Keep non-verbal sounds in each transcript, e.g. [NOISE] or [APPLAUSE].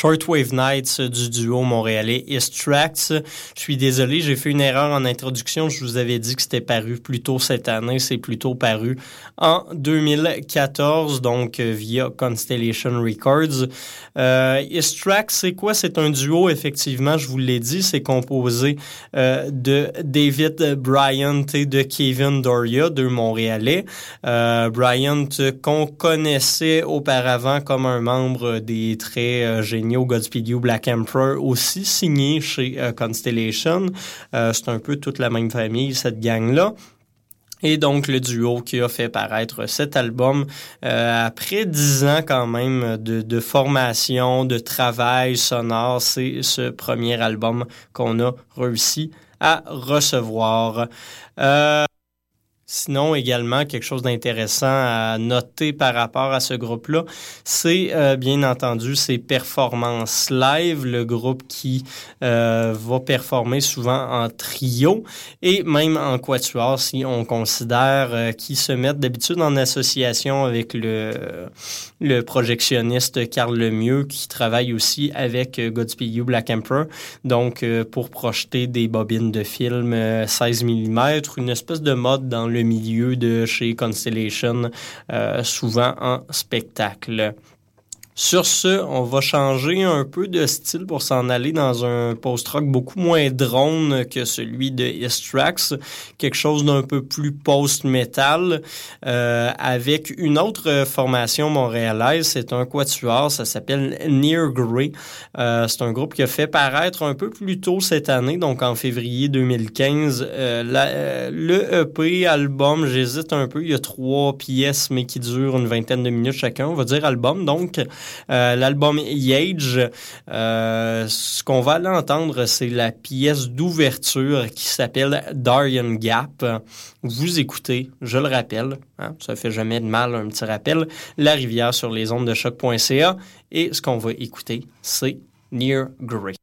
Shortwave Nights du duo montréalais Tracks. Je suis désolé, j'ai fait une erreur en introduction. Je vous avais dit que c'était paru plus tôt cette année. C'est plutôt paru en 2014, donc euh, via Constellation Records. Euh, East Tracks, c'est quoi? C'est un duo, effectivement, je vous l'ai dit. C'est composé euh, de David Bryant et de Kevin Doria, deux Montréalais. Euh, Bryant, qu'on connaissait auparavant comme un membre des très euh, géniaux Godspeed You Black Emperor, aussi signé chez Constellation. C'est un peu toute la même famille, cette gang-là. Et donc le duo qui a fait paraître cet album euh, après dix ans quand même de, de, formation, de travail sonore, c'est ce premier album qu'on a réussi à recevoir. Euh, Sinon, également, quelque chose d'intéressant à noter par rapport à ce groupe-là, c'est euh, bien entendu ses performances live, le groupe qui euh, va performer souvent en trio et même en quatuor si on considère euh, qu'ils se mettent d'habitude en association avec le, le projectionniste Carl Lemieux qui travaille aussi avec Godspeed You Black Emperor, donc pour projeter des bobines de film 16 mm, une espèce de mode dans le milieu de chez Constellation, euh, souvent en spectacle. Sur ce, on va changer un peu de style pour s'en aller dans un post-rock beaucoup moins drone que celui de Istrax, quelque chose d'un peu plus post-metal, euh, avec une autre formation montréalaise, c'est un quatuor, ça s'appelle Near Grey. Euh, c'est un groupe qui a fait paraître un peu plus tôt cette année, donc en février 2015, euh, la, euh, le EP, album, j'hésite un peu, il y a trois pièces, mais qui durent une vingtaine de minutes chacun, on va dire album, donc... Euh, l'album Yage, euh, ce qu'on va l'entendre, c'est la pièce d'ouverture qui s'appelle Darien Gap. Vous écoutez, je le rappelle, hein, ça fait jamais de mal un petit rappel, La rivière sur les ondes de choc.ca et ce qu'on va écouter, c'est Near Grey.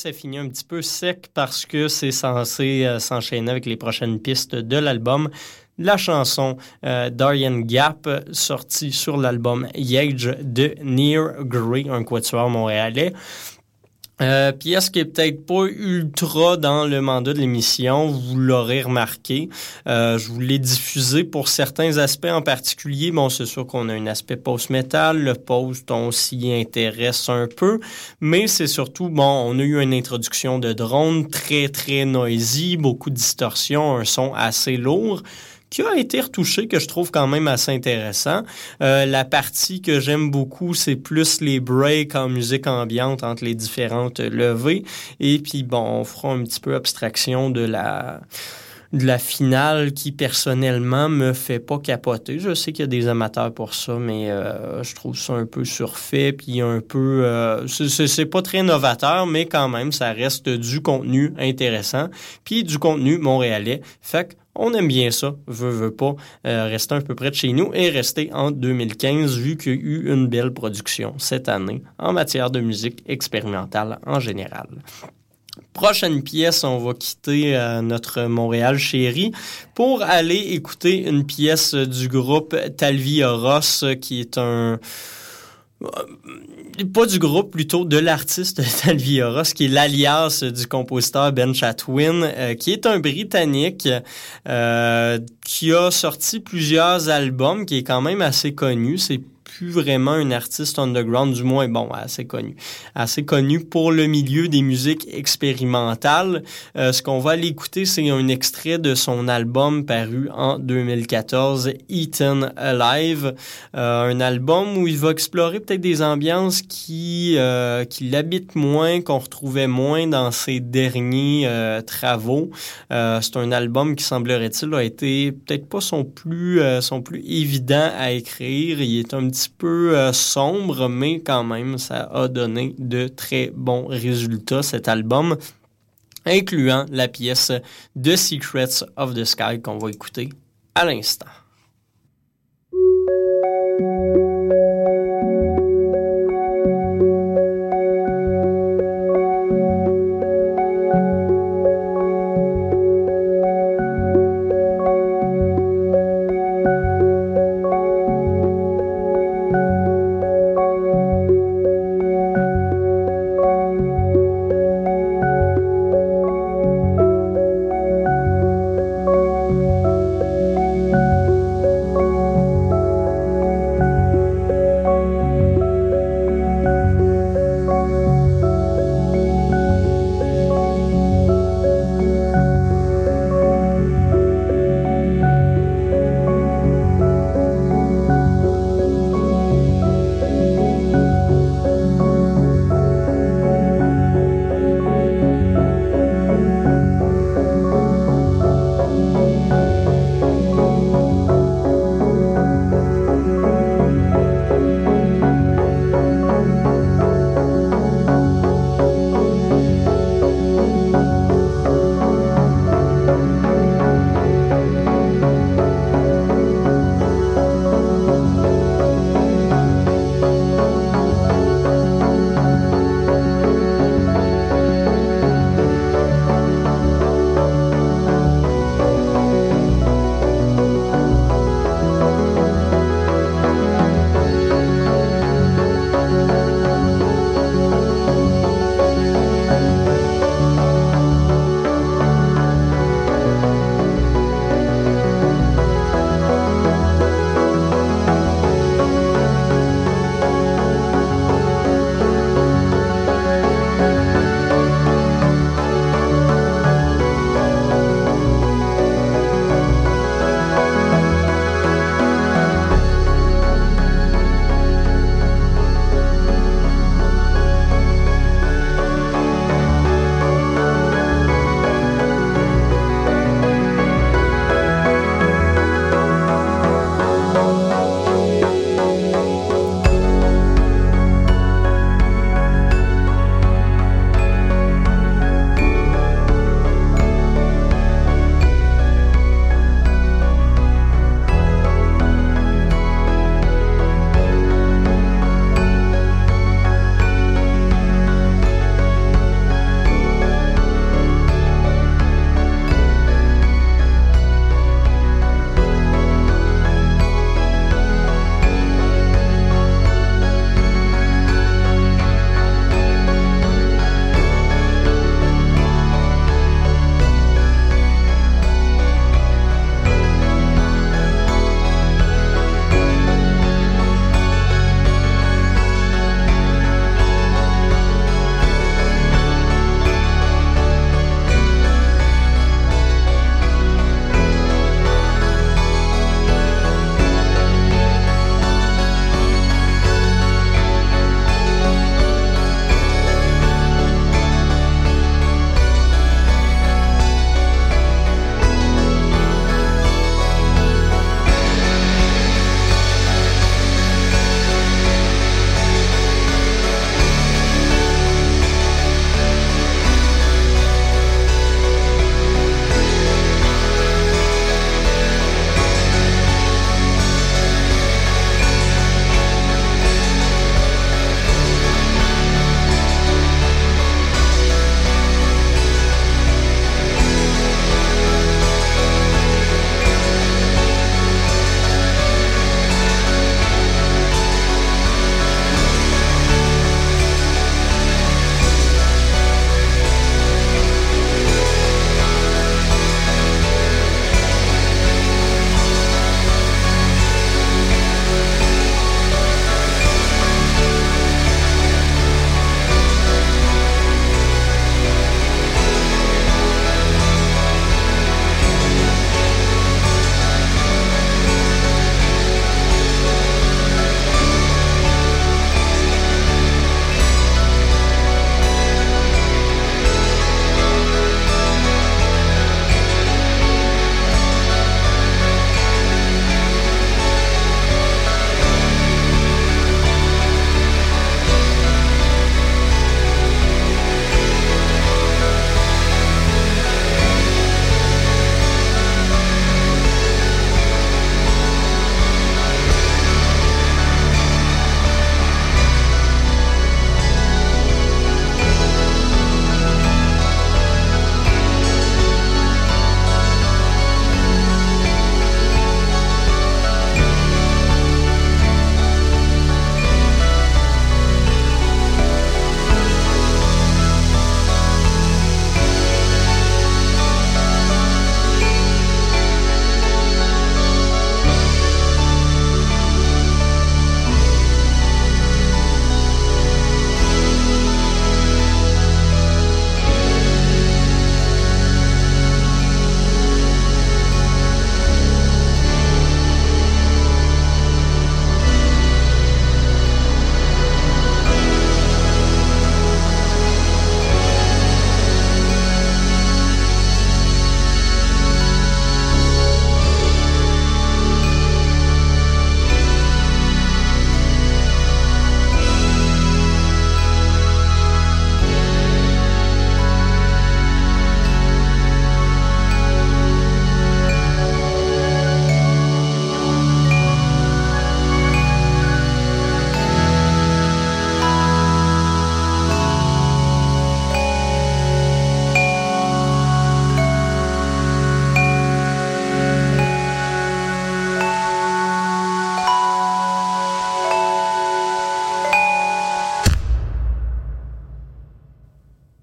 Ça finit un petit peu sec parce que c'est censé euh, s'enchaîner avec les prochaines pistes de l'album. La chanson euh, Darian Gap, sortie sur l'album Yage de Near Grey, un quatuor montréalais. Euh, pièce qui est peut-être pas ultra dans le mandat de l'émission, vous l'aurez remarqué. Euh, je vous l'ai diffusé pour certains aspects en particulier. Bon, c'est sûr qu'on a un aspect post-metal, le post, on s'y intéresse un peu, mais c'est surtout, bon, on a eu une introduction de drone très, très noisy, beaucoup de distorsion, un son assez lourd qui a été retouché, que je trouve quand même assez intéressant. Euh, la partie que j'aime beaucoup, c'est plus les breaks en musique ambiante entre les différentes levées. Et puis, bon, on fera un petit peu abstraction de la de la finale qui personnellement me fait pas capoter. Je sais qu'il y a des amateurs pour ça, mais euh, je trouve ça un peu surfait puis un peu euh, c'est pas très novateur, mais quand même ça reste du contenu intéressant puis du contenu montréalais. Fait on aime bien ça, veut, veut pas, euh, rester un peu près de chez nous et rester en 2015 vu qu'il y a eu une belle production cette année en matière de musique expérimentale en général. Prochaine pièce, on va quitter euh, notre Montréal chéri pour aller écouter une pièce du groupe Talvi Ross qui est un euh, pas du groupe, plutôt de l'artiste [LAUGHS] Talvioros, qui est l'alias du compositeur Ben Chatwin, euh, qui est un Britannique qui a sorti plusieurs albums, qui est quand même assez connu. C'est vraiment un artiste underground, du moins, bon, assez connu. Assez connu pour le milieu des musiques expérimentales. Euh, ce qu'on va aller écouter, c'est un extrait de son album paru en 2014, Eaten Alive. Euh, un album où il va explorer peut-être des ambiances qui, euh, qui l'habitent moins, qu'on retrouvait moins dans ses derniers travaux. C'est un album qui, semblerait-il, a été peut-être pas son plus, son plus évident à écrire. Il est un petit peu euh, sombre, mais quand même, ça a donné de très bons résultats, cet album, incluant la pièce The Secrets of the Sky qu'on va écouter à l'instant.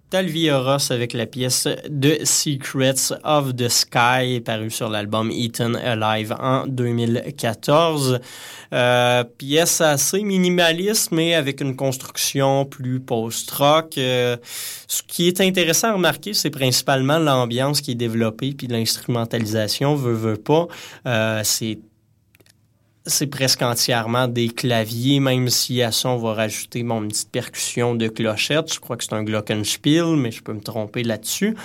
Talvia Ross avec la pièce The Secrets of the Sky, paru sur l'album Eaten Alive en 2014. Euh, pièce assez minimaliste, mais avec une construction plus post-rock. Euh, ce qui est intéressant à remarquer, c'est principalement l'ambiance qui est développée, puis l'instrumentalisation, veut, veut pas. Euh, c'est c'est presque entièrement des claviers, même si à ça, on va rajouter mon petite percussion de clochette. Je crois que c'est un glockenspiel, mais je peux me tromper là-dessus.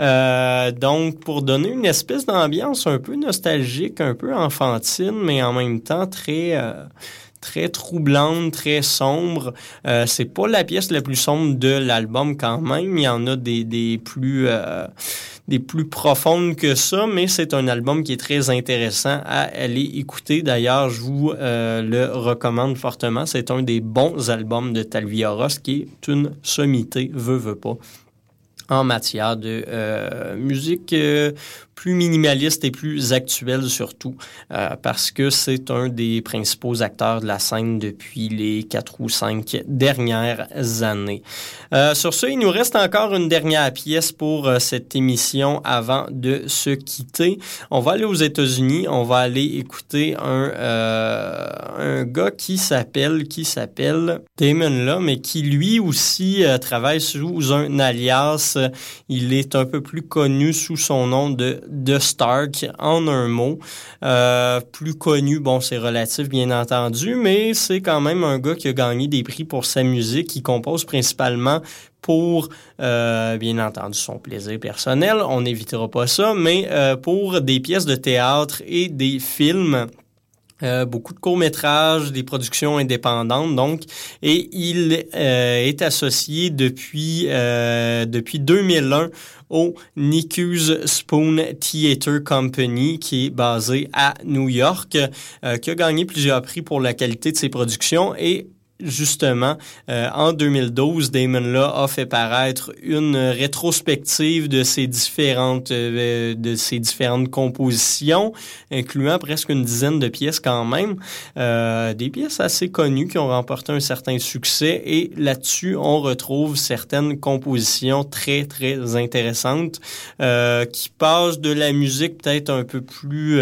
Euh, donc, pour donner une espèce d'ambiance un peu nostalgique, un peu enfantine, mais en même temps très... Euh, très troublante, très sombre. Euh, c'est pas la pièce la plus sombre de l'album quand même. Il y en a des, plus euh, des plus profondes que ça, mais c'est un album qui est très intéressant à aller écouter. D'ailleurs, je vous euh, le recommande fortement. C'est un des bons albums de Talvia Ross qui est une sommité, veut, veut pas en matière de euh, musique plus minimaliste et plus actuelle surtout, euh, parce que c'est un des principaux acteurs de la scène depuis les quatre ou cinq dernières années. sur ce, il nous reste encore une dernière pièce pour cette émission avant de se quitter. On va aller aux États-Unis, on va aller écouter un, un gars qui s'appelle qui s'appelle Damon là, mais qui lui aussi travaille sous un alias il est un peu plus connu sous son nom de The Stark en un mot. Euh, plus connu, bon, c'est relatif bien entendu, mais c'est quand même un gars qui a gagné des prix pour sa musique, qui compose principalement pour, euh, bien entendu, son plaisir personnel, on n'évitera pas ça, mais euh, pour des pièces de théâtre et des films. Euh, beaucoup de courts-métrages, des productions indépendantes, donc, et il euh, est associé depuis euh, depuis 2001 au Nikus Spoon Theater Company, qui est basé à New York, qui a gagné plusieurs prix pour la qualité de ses productions et justement, euh, en 2012, Damon là a fait paraître une rétrospective de ses différentes euh, de ses différentes compositions, incluant presque une dizaine de pièces quand même, euh, des pièces assez connues qui ont remporté un certain succès. Et là-dessus, on retrouve certaines compositions très très intéressantes qui passent de la musique peut-être un peu plus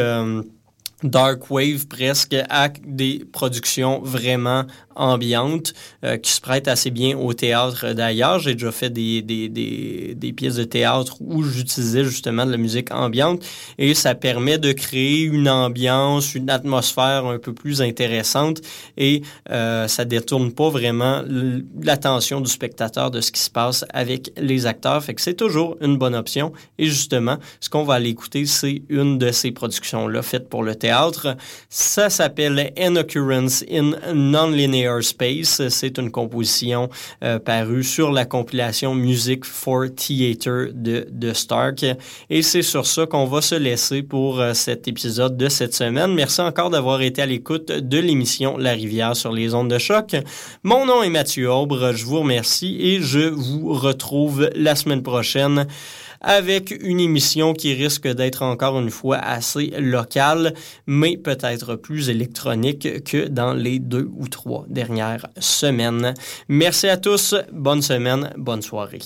dark wave presque à des productions vraiment ambiante euh, qui se prête assez bien au théâtre d'ailleurs. J'ai déjà fait des, des, des, pièces de théâtre où j'utilisais justement de la musique ambiante et ça permet de créer une ambiance, une atmosphère un peu plus intéressante et euh, ça détourne pas vraiment l'attention du spectateur de ce qui se passe avec les acteurs. Fait que c'est toujours une bonne option et justement, ce qu'on va aller écouter, c'est une de ces productions-là faites pour le Ça s'appelle An Occurrence in Non-Linear Space. C'est une composition euh, parue sur la compilation Music for Theater de, de Stark. Et c'est sur ça qu'on va se laisser pour euh, cet épisode de cette semaine. Merci encore d'avoir été à l'écoute de l'émission La Rivière sur les ondes de choc. Mon nom est Mathieu Aubre. Je vous remercie et je vous retrouve la semaine prochaine avec une émission qui risque d'être encore une fois assez locale, mais peut-être plus électronique que dans les deux ou trois dernières semaines. Merci à tous, bonne semaine, bonne soirée.